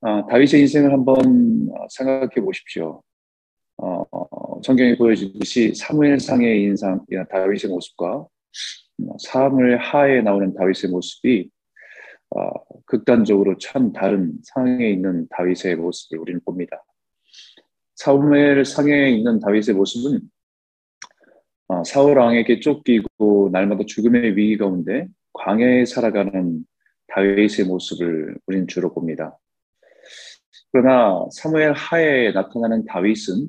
어, 다윗의 인생을 한번 생각해 보십시오. 어, 성경이 보여주듯이 사무엘상의 인상, 다윗의 모습과 사무엘 하에 나오는 다윗의 모습이 어, 극단적으로 참 다른 상황에 있는 다윗의 모습을 우리는 봅니다. 사무엘 상에 있는 다윗의 모습은 어, 사울 왕에게 쫓기고 날마다 죽음의 위기 가운데 광야에 살아가는 다윗의 모습을 우리는 주로 봅니다. 그러나 사무엘 하에 나타나는 다윗은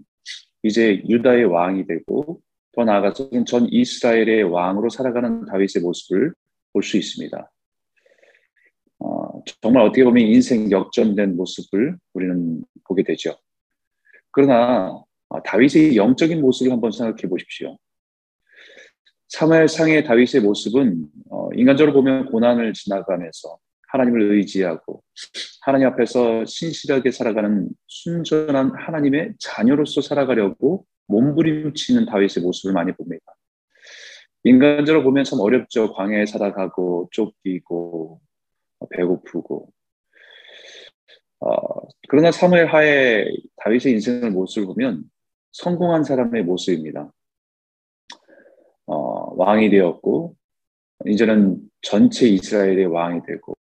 이제 유다의 왕이 되고 더 나아가서는 전 이스라엘의 왕으로 살아가는 다윗의 모습을 볼 수 있습니다. 어, 정말 어떻게 보면 인생 역전된 모습을 우리는 보게 되죠. 그러나 어, 다윗의 영적인 모습을 한번 생각해 보십시오. 사무엘상의 다윗의 모습은 어, 인간적으로 보면 고난을 지나가면서 하나님을 의지하고 하나님 앞에서 신실하게 살아가는 순전한 하나님의 자녀로서 살아가려고 몸부림치는 다윗의 모습을 많이 봅니다. 인간적으로 보면 참 어렵죠. 광야에 살아가고 쫓기고 배고프고 어, 그러나 사무엘 하에 다윗의 인생의 모습을 보면 성공한 사람의 모습입니다. 어, 왕이 되었고 이제는 전체 이스라엘의 왕이 되고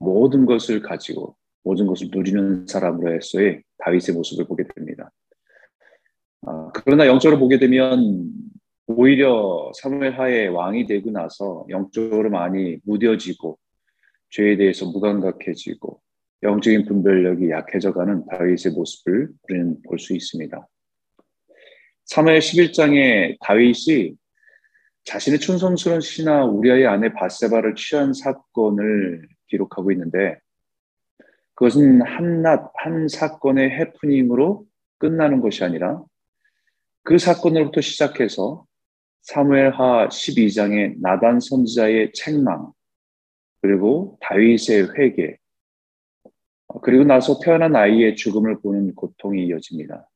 모든 것을 가지고 모든 것을 누리는 사람으로서의 다윗의 모습을 보게 됩니다. 어, 그러나 영적으로 보게 되면 오히려 사무엘 하에 왕이 되고 나서 영적으로 많이 무뎌지고 죄에 대해서 무감각해지고 영적인 분별력이 약해져가는 다윗의 모습을 우리는 볼 수 있습니다. 3회 11장에 다윗이 자신의 충성스러운 신하 우리아의 아내 바세바를 취한 사건을 기록하고 있는데 그것은 한낱 한 사건의 해프닝으로 끝나는 것이 아니라 그 사건으로부터 시작해서 사무엘하 12장의 나단 선지자의 책망 그리고 다윗의 회개 그리고 나서 태어난 아이의 죽음을 보는 고통이 이어집니다.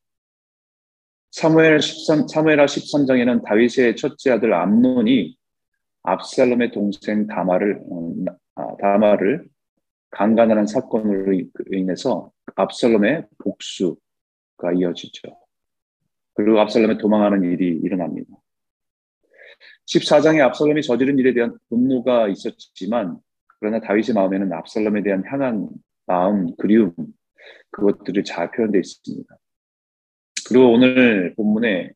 사무엘 13, 사무엘하 13장에는 다윗의 첫째 아들 암논이 압살롬의 동생 다마를 아, 다마를 강간하는 사건으로 인해서 압살롬의 복수가 이어지죠. 그리고 압살롬의 도망하는 일이 일어납니다. 14장에 압살롬이 저지른 일에 대한 분노가 있었지만 그러나 다윗의 마음에는 압살롬에 대한 향한 마음, 그리움 그것들이 잘 표현되어 있습니다. 그리고 오늘 본문에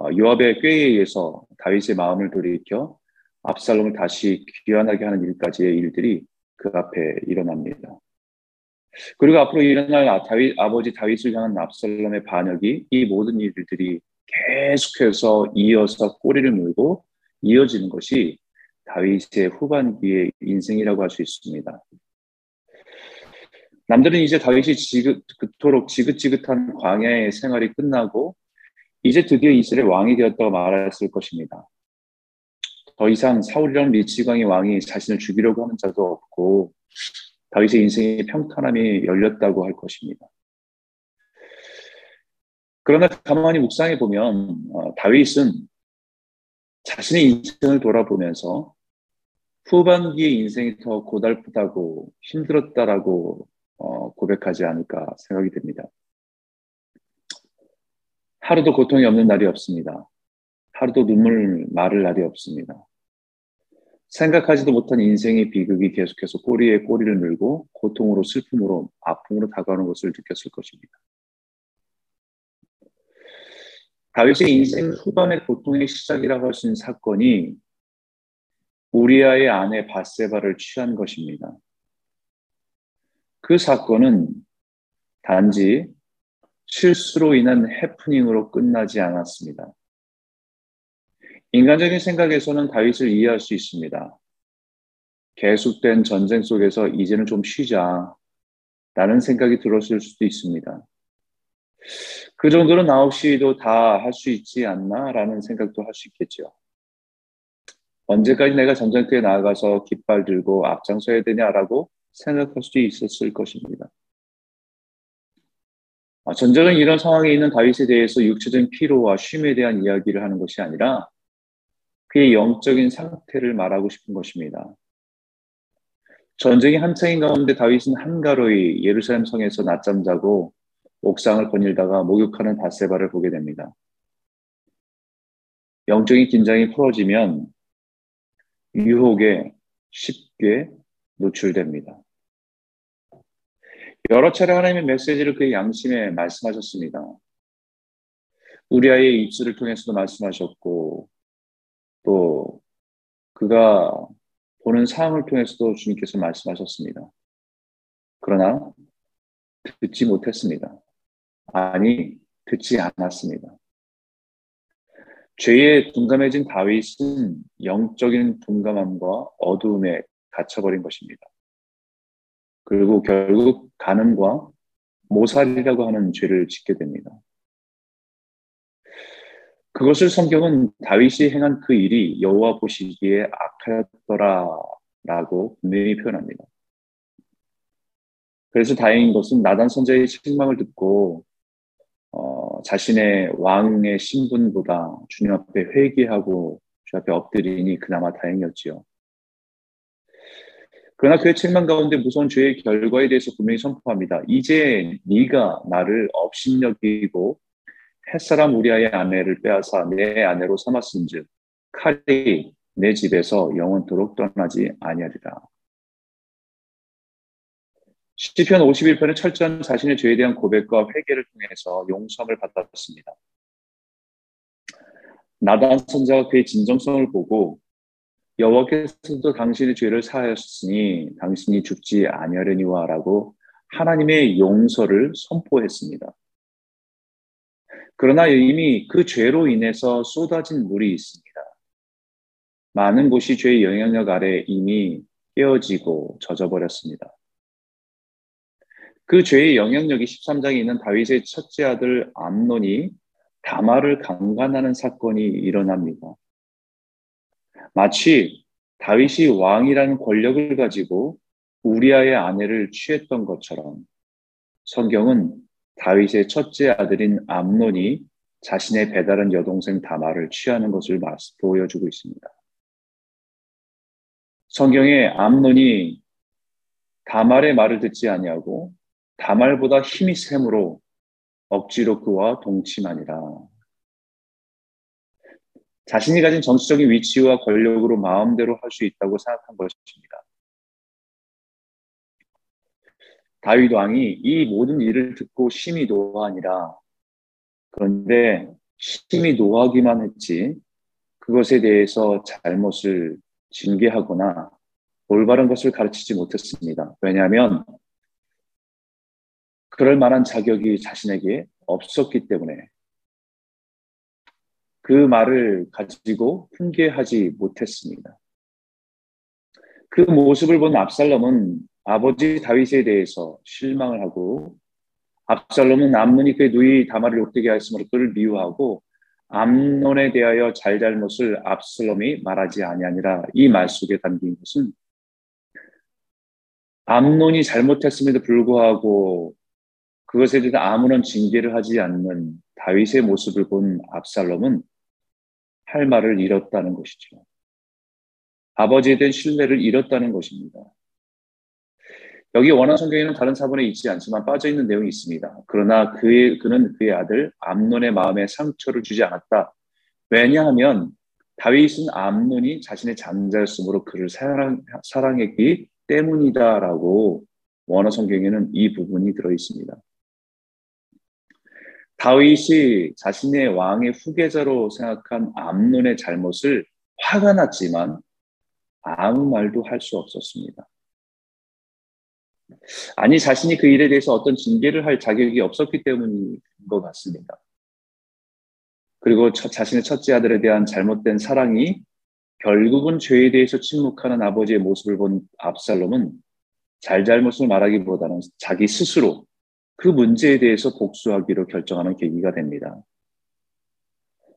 어, 요압의 꾀에 의해서 다윗의 마음을 돌이켜 압살롬을 다시 귀환하게 하는 일까지의 일들이 그 앞에 일어납니다. 그리고 앞으로 일어날 아, 다윗, 아버지 다윗을 향한 압살롬의 반역이 이 모든 일들이 계속해서 이어서 꼬리를 물고 이어지는 것이 다윗의 후반기의 인생이라고 할 수 있습니다. 남들은 이제 다윗이 지긋, 그토록 지긋지긋한 광야의 생활이 끝나고 이제 드디어 이스라엘 왕이 되었다고 말했을 것입니다. 더 이상 사울이라는 미치광이 왕이 자신을 죽이려고 하는 자도 없고 다윗의 인생의 평탄함이 열렸다고 할 것입니다. 그러나 가만히 묵상해 보면 어, 다윗은 자신의 인생을 돌아보면서 후반기의 인생이 더 고달프다고 힘들었다라고 어, 고백하지 않을까 생각이 됩니다. 하루도 고통이 없는 날이 없습니다. 하루도 눈물 마를 날이 없습니다. 생각하지도 못한 인생의 비극이 계속해서 꼬리에 꼬리를 물고 고통으로 슬픔으로 아픔으로 다가오는 것을 느꼈을 것입니다. 다윗의 인생 후반의 고통의 시작이라고 할 수 있는 사건이 우리아의 아내 바세바를 취한 것입니다. 그 사건은 단지 실수로 인한 해프닝으로 끝나지 않았습니다. 인간적인 생각에서는 다윗을 이해할 수 있습니다. 계속된 전쟁 속에서 이제는 좀 쉬자. 라는 생각이 들었을 수도 있습니다. 그 정도는 나 없이도 다 할 수 있지 않나? 라는 생각도 할 수 있겠죠. 언제까지 내가 전쟁터에 나아가서 깃발 들고 앞장서야 되냐라고 생각할 수도 있었을 것입니다. 아, 전쟁은 이런 상황에 있는 다윗에 대해서 육체적인 피로와 쉼에 대한 이야기를 하는 것이 아니라 그의 영적인 상태를 말하고 싶은 것입니다. 전쟁이 한창인 가운데 다윗은 한가로이 예루살렘 성에서 낮잠 자고 옥상을 거닐다가 목욕하는 바세바를 보게 됩니다. 영적인 긴장이 풀어지면 유혹에 쉽게 노출됩니다. 여러 차례 하나님의 메시지를 그의 양심에 말씀하셨습니다. 우리아의 입술을 통해서도 말씀하셨고 또 그가 보는 상황을 통해서도 주님께서 말씀하셨습니다. 그러나 듣지 못했습니다. 아니, 듣지 않았습니다. 죄에 둔감해진 다윗은 영적인 둔감함과 어두움에 갇혀버린 것입니다. 그리고 결국 가늠과 모살이라고 하는 죄를 짓게 됩니다. 그것을 성경은 다윗이 행한 그 일이 여호와 보시기에 악하였더라라고 분명히 표현합니다. 그래서 다행인 것은 나단 선자의 책망을 듣고 어, 자신의 왕의 신분보다 주님 앞에 회개하고 주 앞에 엎드리니 그나마 다행이었지요. 그러나 그의 책망 가운데 무서운 죄의 결과에 대해서 분명히 선포합니다. 이제 네가 나를 업신여기고 햇사람 우리아의 아내를 빼앗아 내 아내로 삼았은즉 칼이 내 집에서 영원토록 떠나지 아니하리라. 시편 51편은 철저한 자신의 죄에 대한 고백과 회개를 통해서 용서를 받았습니다. 나단 선자가 그의 진정성을 보고 여호와께서도 당신의 죄를 사하였으니 당신이 죽지 아니하려니와라고 하나님의 용서를 선포했습니다. 그러나 이미 그 죄로 인해서 쏟아진 물이 있습니다. 많은 곳이 죄의 영향력 아래 이미 깨어지고 젖어버렸습니다. 그 죄의 영향력이 13장에 있는 다윗의 첫째 아들 암논이 다마를 강간하는 사건이 일어납니다. 마치 다윗이 왕이라는 권력을 가지고 우리아의 아내를 취했던 것처럼 성경은 다윗의 첫째 아들인 암논이 자신의 배다른 여동생 다마를 취하는 것을 보여주고 있습니다. 성경에 암논이 다말의 말을 듣지 아니하고 다말보다 힘이 셈으로 억지로 그와 동침하니라. 자신이 가진 정치적인 위치와 권력으로 마음대로 할 수 있다고 생각한 것입니다. 다윗 왕이 이 모든 일을 듣고 심히 노하니라. 그런데 심히 노하기만 했지 그것에 대해서 잘못을 징계하거나 올바른 것을 가르치지 못했습니다. 왜냐하면 그럴 만한 자격이 자신에게 없었기 때문에 그 말을 가지고 훈계하지 못했습니다. 그 모습을 본 압살롬은 아버지 다윗에 대해서 실망을 하고 압살롬은 암논이 그의 누이 다말을 욕되게 하였으므로 그를 미워하고 암논에 대하여 잘잘못을 압살롬이 말하지 아니하니라 이 말 속에 담긴 것은 암논이 잘못했음에도 불구하고 그것에 대해 아무런 징계를 하지 않는 다윗의 모습을 본 압살롬은 할 말을 잃었다는 것이죠. 아버지에 대한 신뢰를 잃었다는 것입니다. 여기 원한 성경에는 다른 사본에 있지 않지만 빠져 있는 내용이 있습니다. 그러나 그의, 그는 그의 아들 암논의 마음에 상처를 주지 않았다. 왜냐하면 다윗은 암논이 자신의 잠자였으므로 그를 사랑, 사랑했기 때문이다라고 원어 성경에는 이 부분이 들어 있습니다. 다윗이 자신의 왕의 후계자로 생각한 암론의 잘못을 화가 났지만 아무 말도 할 수 없었습니다. 아니 자신이 그 일에 대해서 어떤 징계를 할 자격이 없었기 때문인 것 같습니다. 그리고 첫, 자신의 첫째 아들에 대한 잘못된 사랑이 결국은 죄에 대해서 침묵하는 아버지의 모습을 본 압살롬은 잘잘못을 말하기보다는 자기 스스로 그 문제에 대해서 복수하기로 결정하는 계기가 됩니다.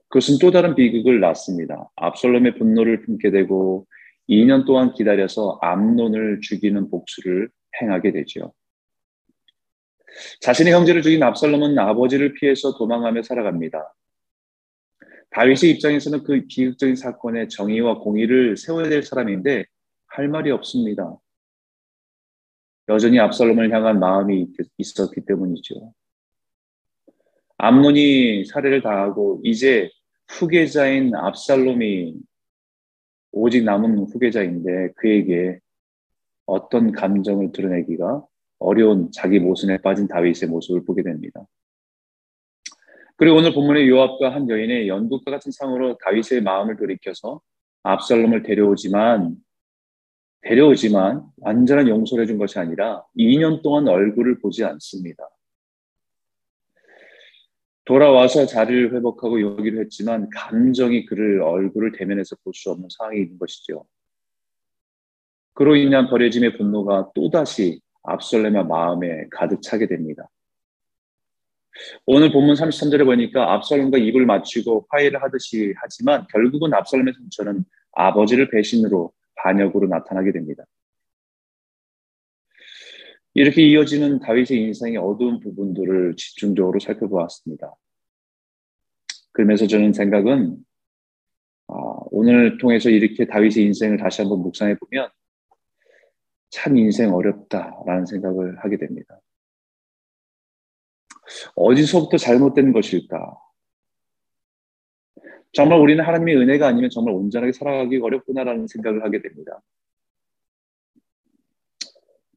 그것은 또 다른 비극을 낳습니다. 압살롬의 분노를 품게 되고 2년 동안 기다려서 암론을 죽이는 복수를 행하게 되죠. 자신의 형제를 죽인 압살롬은 아버지를 피해서 도망하며 살아갑니다. 다윗의 입장에서는 그 비극적인 사건에 정의와 공의를 세워야 될 사람인데 할 말이 없습니다. 여전히 압살롬을 향한 마음이 있었기 때문이죠. 암논이 살해를 당하고 이제 후계자인 압살롬이 오직 남은 후계자인데 그에게 어떤 감정을 드러내기가 어려운 자기 모순에 빠진 다윗의 모습을 보게 됩니다. 그리고 오늘 본문의 요압과 한 여인의 연극과 같은 상으로 다윗의 마음을 돌이켜서 압살롬을 데려오지만 데려오지만 완전한 용서를 해준 것이 아니라 2년 동안 얼굴을 보지 않습니다. 돌아와서 자리를 회복하고 여기를 했지만 감정이 그를 얼굴을 대면해서 볼 수 없는 상황이 있는 것이죠. 그로 인한 버려짐의 분노가 또다시 압살렘의 마음에 가득 차게 됩니다. 오늘 본문 33절에 보니까 압살롬과 입을 맞추고 화해를 하듯이 하지만 결국은 압살롬의 상처는 아버지를 배신으로 반역으로 나타나게 됩니다. 이렇게 이어지는 다윗의 인생의 어두운 부분들을 집중적으로 살펴보았습니다. 그러면서 저는 생각은 아, 오늘 통해서 이렇게 다윗의 인생을 다시 한번 묵상해 보면 참 인생 어렵다라는 생각을 하게 됩니다. 어디서부터 잘못된 것일까? 정말 우리는 하나님의 은혜가 아니면 정말 온전하게 살아가기 어렵구나라는 생각을 하게 됩니다.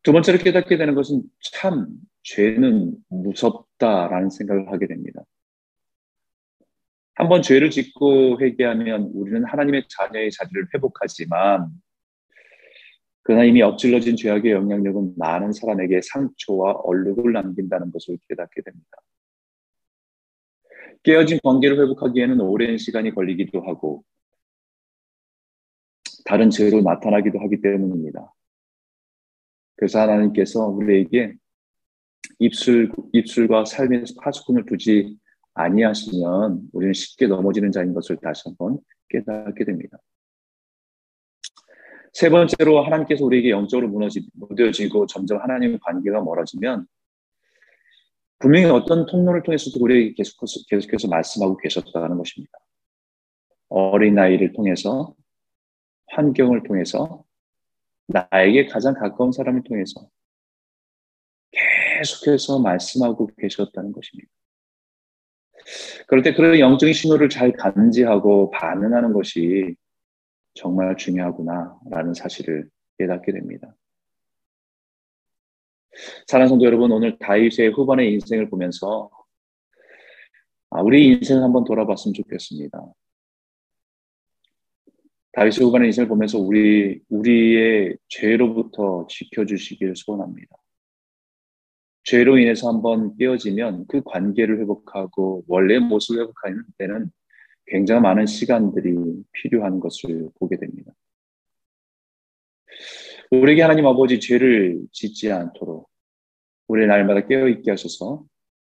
두 번째로 깨닫게 되는 것은 참 죄는 무섭다라는 생각을 하게 됩니다. 한번 죄를 짓고 회개하면 우리는 하나님의 자녀의 자리를 회복하지만 그러나 이미 엎질러진 죄악의 영향력은 많은 사람에게 상처와 얼룩을 남긴다는 것을 깨닫게 됩니다. 깨어진 관계를 회복하기에는 오랜 시간이 걸리기도 하고 다른 죄로 나타나기도 하기 때문입니다. 그래서 하나님께서 우리에게 입술, 입술과 삶에서 파수꾼을 두지 아니하시면 우리는 쉽게 넘어지는 자인 것을 다시 한번 깨닫게 됩니다. 세 번째로 하나님께서 우리에게 영적으로 무너지, 무뎌지고 점점 하나님의 관계가 멀어지면 분명히 어떤 통로를 통해서도 우리에게 계속해서, 계속해서 말씀하고 계셨다는 것입니다. 어린아이를 통해서, 환경을 통해서, 나에게 가장 가까운 사람을 통해서 계속해서 말씀하고 계셨다는 것입니다. 그럴 때 그런 영적인 신호를 잘 감지하고 반응하는 것이 정말 중요하구나라는 사실을 깨닫게 됩니다. 사랑하는 성도 여러분, 오늘 다윗의 후반의 인생을 보면서 아, 우리 인생을 한번 돌아봤으면 좋겠습니다. 다윗의 후반의 인생을 보면서 우리 우리의 죄로부터 지켜주시기를 소원합니다. 죄로 인해서 한번 깨어지면 그 관계를 회복하고 원래 모습을 회복하는 데는 굉장히 많은 시간들이 필요한 것을 보게 됩니다. 우리에게 하나님 아버지 죄를 짓지 않도록 우리 날마다 깨어있게 하셔서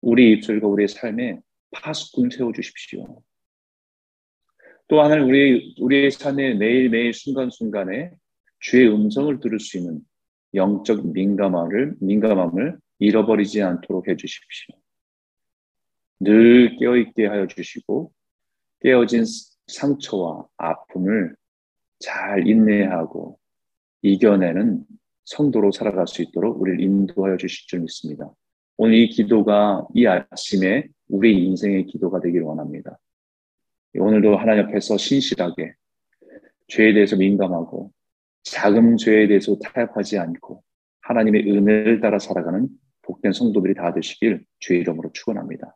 우리 입술과 우리의 삶에 파수꾼을 세워주십시오. 또 하나는 우리, 우리의 삶의 매일매일 순간순간에 주의 음성을 들을 수 있는 영적 민감함을, 민감함을 잃어버리지 않도록 해주십시오. 늘 깨어있게 하여 주시고 깨어진 상처와 아픔을 잘 인내하고 이겨내는 성도로 살아갈 수 있도록 우리를 인도하여 주실 줄 믿습니다. 오늘 이 기도가 이 아침에 우리 인생의 기도가 되기를 원합니다. 오늘도 하나님 앞에서 신실하게 죄에 대해서 민감하고 작은 죄에 대해서 타협하지 않고 하나님의 은혜를 따라 살아가는 복된 성도들이 다 되시길 주의 이름으로 축원합니다.